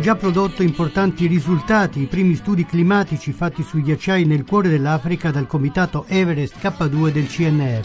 Già prodotto importanti risultati i primi studi climatici fatti sui ghiacciai nel cuore dell'Africa dal comitato Everest K2 del CNR.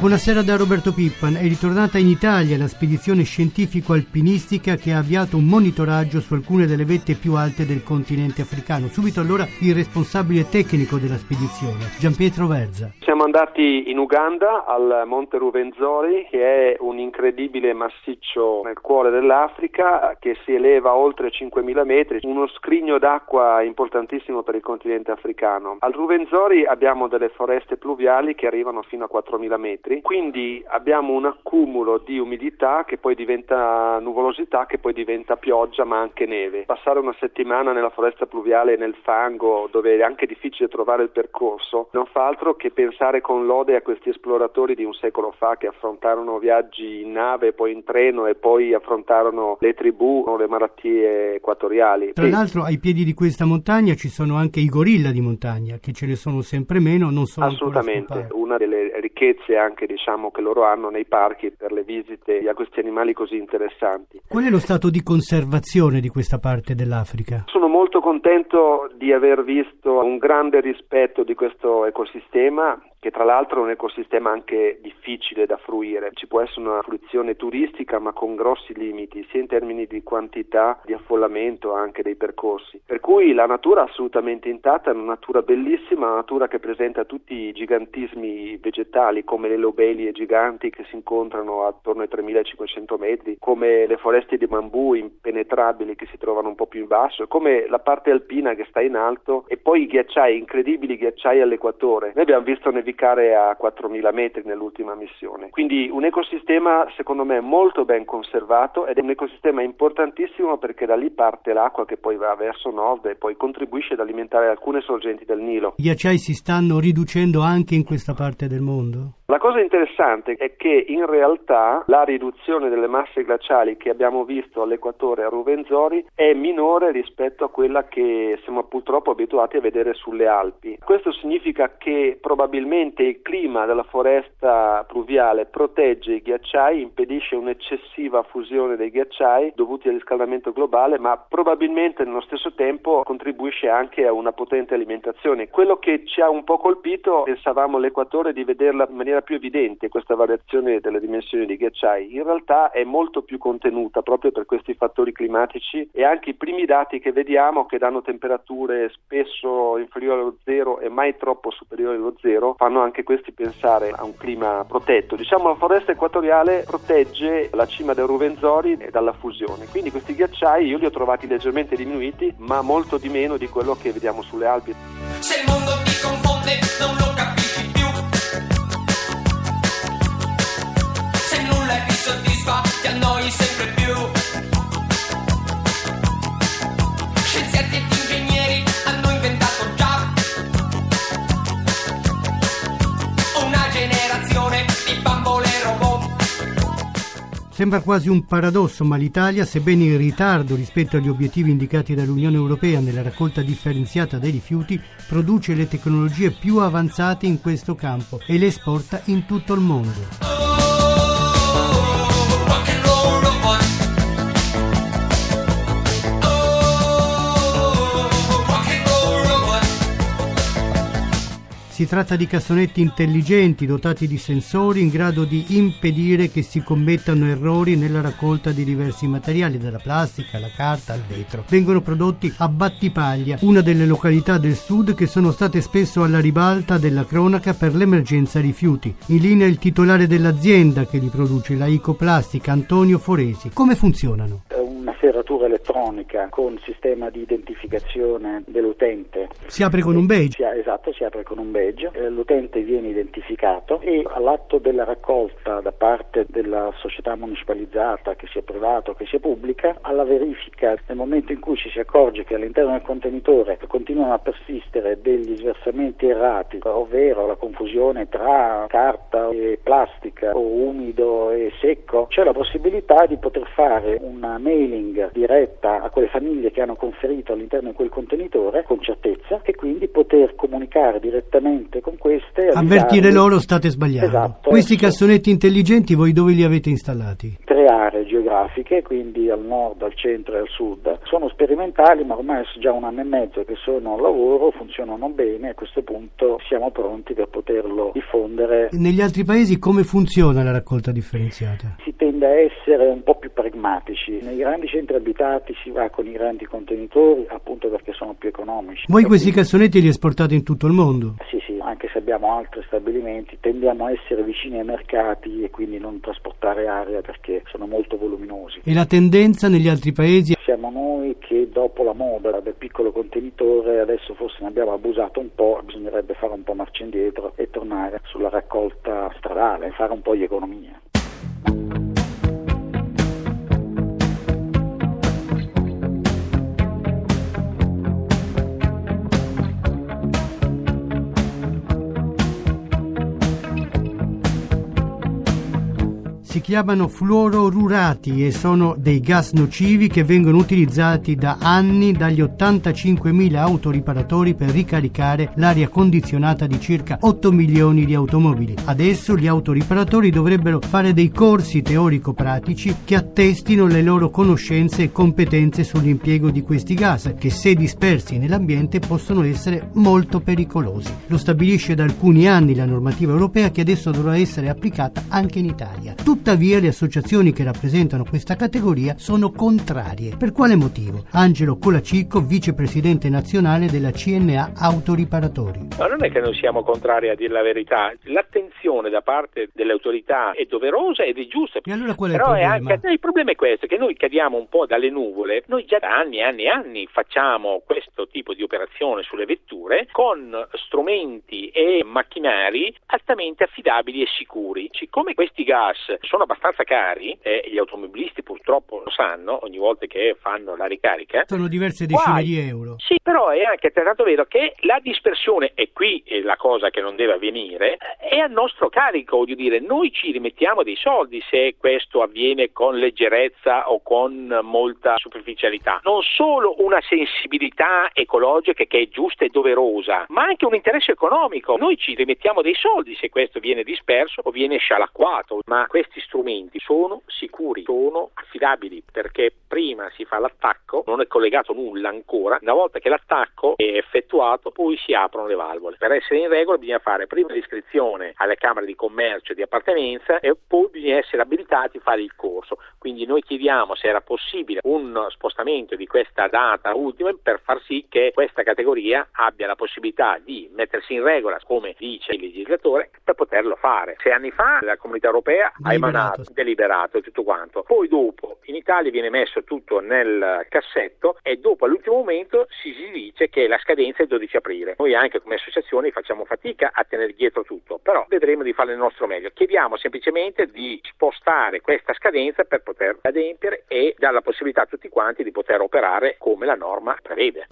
Buonasera da Roberto Pippan. È ritornata in Italia la spedizione scientifico-alpinistica che ha avviato un monitoraggio su alcune delle vette più alte del continente africano. Subito allora il responsabile tecnico della spedizione, Gianpietro Verza. Siamo andati in Uganda al Monte Ruvenzori, che è un incredibile massiccio nel cuore dell'Africa che si eleva oltre 5.000 metri, uno scrigno d'acqua importantissimo per il continente africano. Al Ruvenzori abbiamo delle foreste pluviali che arrivano fino a 4.000 metri, quindi abbiamo un accumulo di umidità che poi diventa nuvolosità, che poi diventa pioggia ma anche neve. Passare una settimana nella foresta pluviale nel fango, dove è anche difficile trovare il percorso, non fa altro che pensare con lode a questi esploratori di un secolo fa che affrontarono viaggi in nave, poi in treno e poi affrontarono le tribù o le malattie equatoriali. Tra Sì. l'altro ai piedi di questa montagna ci sono anche i gorilla di montagna, che ce ne sono sempre meno, non sono Assolutamente, una delle ricchezze anche diciamo che loro hanno nei parchi per le visite a questi animali così interessanti. Qual è lo stato di conservazione di questa parte dell'Africa? Sono molto contento di aver visto un grande rispetto di questo ecosistema che tra l'altro è un ecosistema anche difficile da fruire. Ci può essere una fruizione turistica ma con grossi limiti sia in termini di quantità, di affollamento anche dei percorsi. Per cui la natura assolutamente intatta, è una natura bellissima, una natura che presenta tutti i gigantismi vegetali come le lobelie giganti che si incontrano attorno ai 3500 metri, come le foreste di bambù impenetrabili che si trovano un po' più in basso, come la parte alpina che sta in alto e poi i ghiacciai, incredibili ghiacciai all'equatore. Noi abbiamo visto nevicare a 4000 metri nell'ultima missione. Quindi un ecosistema secondo me molto ben conservato ed è un ecosistema importantissimo perché da lì parte l'acqua che poi va verso nord e poi contribuisce ad alimentare alcune sorgenti del Nilo. I ghiacciai si stanno riducendo anche in questa parte del mondo? La cosa interessante è che in realtà la riduzione delle masse glaciali che abbiamo visto all'equatore a Ruvenzori è minore rispetto a quella che siamo purtroppo abituati a vedere sulle Alpi. Questo significa che probabilmente il clima della foresta pluviale protegge i ghiacciai, impedisce un'eccessiva fusione dei ghiacciai dovuti al riscaldamento globale, ma probabilmente nello stesso tempo contribuisce anche a una potente alimentazione. Quello che ci ha un po' colpito, pensavamo all'equatore di vederla in maniera più evidente questa variazione delle dimensioni dei ghiacciai, in realtà è molto più contenuta proprio per questi fattori climatici e anche i primi dati che vediamo che danno temperature spesso inferiori allo zero e mai troppo superiori allo zero fanno anche questi pensare a un clima protetto. Diciamo la foresta equatoriale protegge la cima del Ruvenzori dalla fusione, quindi questi ghiacciai io li ho trovati leggermente diminuiti ma molto di meno di quello che vediamo sulle Alpi. Sembra quasi un paradosso, ma l'Italia, sebbene in ritardo rispetto agli obiettivi indicati dall'Unione Europea nella raccolta differenziata dei rifiuti, produce le tecnologie più avanzate in questo campo e le esporta in tutto il mondo. Si tratta di cassonetti intelligenti dotati di sensori in grado di impedire che si commettano errori nella raccolta di diversi materiali, dalla plastica alla carta al vetro. Vengono prodotti a Battipaglia, una delle località del sud che sono state spesso alla ribalta della cronaca per l'emergenza rifiuti. In linea il titolare dell'azienda che li produce, la Icoplastica, Antonio Foresi. Come funzionano? Serratura elettronica con sistema di identificazione dell'utente. Si apre con un badge. Si, esatto, si apre con un badge, eh, l'utente viene identificato e all'atto della raccolta da parte della società municipalizzata, che sia privata o che sia pubblica, alla verifica nel momento in cui ci si accorge che all'interno del contenitore continuano a persistere degli sversamenti errati, ovvero la confusione tra carta e plastica o umido e secco, c'è la possibilità di poter fare una mailing diretta a quelle famiglie che hanno conferito all'interno di quel contenitore con certezza e quindi poter comunicare direttamente con queste Avvertire loro state sbagliando. Esatto. Questi Sì. cassonetti intelligenti voi dove li avete installati? Geografiche, quindi al nord, al centro e al sud. Sono sperimentali, ma ormai è già un anno e mezzo che sono al lavoro, funzionano bene e a questo punto siamo pronti per poterlo diffondere. Negli altri paesi come funziona la raccolta differenziata? Si tende a essere un po' più pragmatici. Nei grandi centri abitati si va con i grandi contenitori appunto perché sono più economici. Voi questi cassonetti li esportate in tutto il mondo? Sì, sì, anche se abbiamo altri stabilimenti, tendiamo a essere vicini ai mercati e quindi non trasportare aria perché sono molto voluminosi. E la tendenza negli altri paesi? Siamo noi che dopo la moda del piccolo contenitore adesso forse ne abbiamo abusato un po', bisognerebbe fare un po' marcia indietro e tornare sulla raccolta stradale, fare un po' di economia. Chiamano fluororurati e sono dei gas nocivi che vengono utilizzati da anni dagli 85.000 autoriparatori per ricaricare l'aria condizionata di circa 8 milioni di automobili. Adesso gli autoriparatori dovrebbero fare dei corsi teorico-pratici che attestino le loro conoscenze e competenze sull'impiego di questi gas, che se dispersi nell'ambiente possono essere molto pericolosi. Lo stabilisce da alcuni anni la normativa europea che adesso dovrà essere applicata anche in Italia. Tuttavia le associazioni che rappresentano questa categoria sono contrarie. Per quale motivo? Angelo Colacicco, vicepresidente nazionale della CNA Autoriparatori. Ma non è che noi siamo contrari a dire la verità, l'attenzione da parte delle autorità è doverosa ed è giusta. E allora qual è il Però è problema? anche, eh, il problema è questo, che noi cadiamo un po' dalle nuvole, noi già da anni e anni e anni facciamo questo tipo di operazione sulle vetture con strumenti e macchinari altamente affidabili e sicuri. Siccome questi gas sono abbastanza cari e gli automobilisti purtroppo lo sanno ogni volta che fanno la ricarica, Sono diverse decine Guai. di euro. sì, però è anche altrettanto vero che la dispersione, e qui è la cosa che non deve avvenire, è a nostro carico, voglio dire, noi ci rimettiamo dei soldi se questo avviene con leggerezza o con molta superficialità. Non solo una sensibilità ecologica che è giusta e doverosa, ma anche un interesse economico. Noi ci rimettiamo dei soldi se questo viene disperso o viene scialacquato, ma questi strumenti sono sicuri, sono affidabili, perché prima si fa l'attacco, non è collegato nulla ancora, una volta che l'attacco è effettuato poi si aprono le valvole. Per essere in regola bisogna fare prima l'iscrizione alle camere di commercio e di appartenenza e poi bisogna essere abilitati a fare il corso. Quindi noi chiediamo se era possibile un spostamento di questa data ultima per far sì che questa categoria abbia la possibilità di mettersi in regola, come dice il legislatore, per poterlo fare. Sei anni fa la comunità europea ha Deliberato. Emanato, deliberato e tutto quanto. Poi dopo in Italia viene messo tutto nel cassetto e dopo all'ultimo momento si si dice che la scadenza è il 12 aprile. Noi anche come associazioni facciamo fatica a tenere dietro tutto, però vedremo di fare il nostro meglio. Chiediamo semplicemente di spostare questa scadenza per poter adempiere e dare la possibilità a tutti quanti di poter operare come la norma prevede.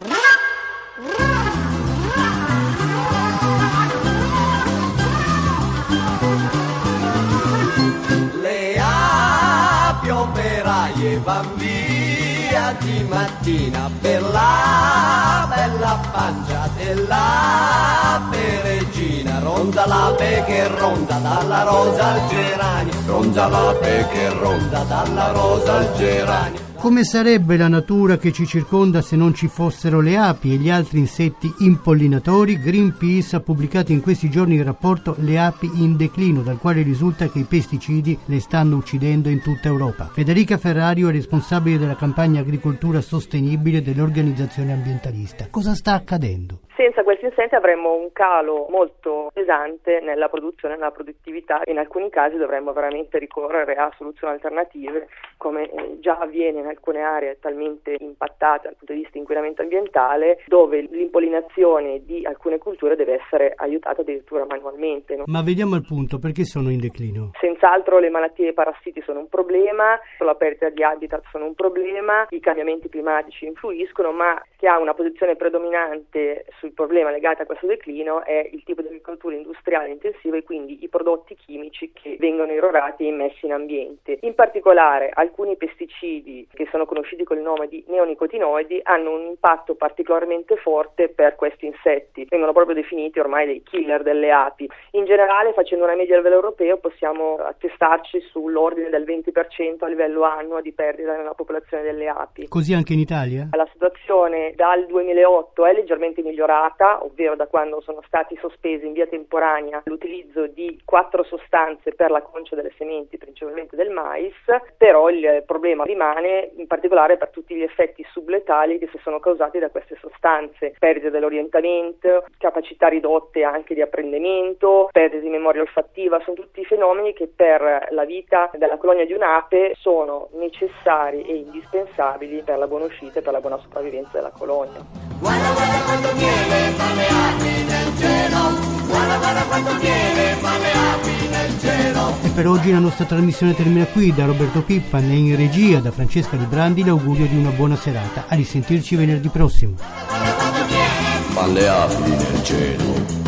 Van via di mattina per la bella pancia della peregina. Ronda l'ape che ronda dalla rosa al geranio. Ronda l'ape che ronda dalla rosa al geranio. Come sarebbe la natura che ci circonda se non ci fossero le api e gli altri insetti impollinatori? Greenpeace ha pubblicato in questi giorni il rapporto Le api in declino, dal quale risulta che i pesticidi le stanno uccidendo in tutta Europa. Federica Ferrario è responsabile della campagna agricoltura sostenibile dell'organizzazione ambientalista. Cosa sta accadendo? Senza questi insetti avremmo un calo molto pesante nella produzione e nella produttività. In alcuni casi dovremmo veramente ricorrere a soluzioni alternative, come eh, già avviene in alcune aree talmente impattate dal punto di vista inquinamento ambientale, dove l'impollinazione di alcune culture deve essere aiutata addirittura manualmente. No? Ma vediamo il punto, perché sono in declino? Senz'altro le malattie e i parassiti sono un problema, la perdita di habitat sono un problema, i cambiamenti climatici influiscono, ma chi ha una posizione predominante sul problema legato a questo declino è il tipo di agricoltura industriale intensiva e quindi i prodotti chimici che vengono irrorati e immessi in ambiente. In particolare alcuni pesticidi che sono conosciuti con il nome di neonicotinoidi hanno un impatto particolarmente forte per questi insetti, vengono proprio definiti ormai dei killer delle api. In generale, facendo una media a livello europeo, possiamo attestarci sull'ordine del 20% a livello annuo di perdita nella popolazione delle api. Così anche in Italia? La situazione dal 2008 è leggermente migliorata, ovvero da quando sono stati sospesi in via temporanea l'utilizzo di quattro sostanze per la concia delle sementi, principalmente del mais, però il problema rimane in particolare per tutti gli effetti subletali che si sono causati da queste sostanze, perdita dell'orientamento, capacità ridotte anche di apprendimento, perdita di memoria olfattiva, sono tutti fenomeni che per la vita della colonia di un'ape sono necessari e indispensabili per la buona uscita e per la buona sopravvivenza della colonia. Guarda, guarda quanto miele fa le api nel cielo, guarda, guarda quanto miele fa le api nel cielo. E per oggi la nostra trasmissione termina qui. Da Roberto Pippan e in regia da Francesca Di Brandi l'augurio di una buona serata. A risentirci venerdì prossimo. Fa le api nel cielo.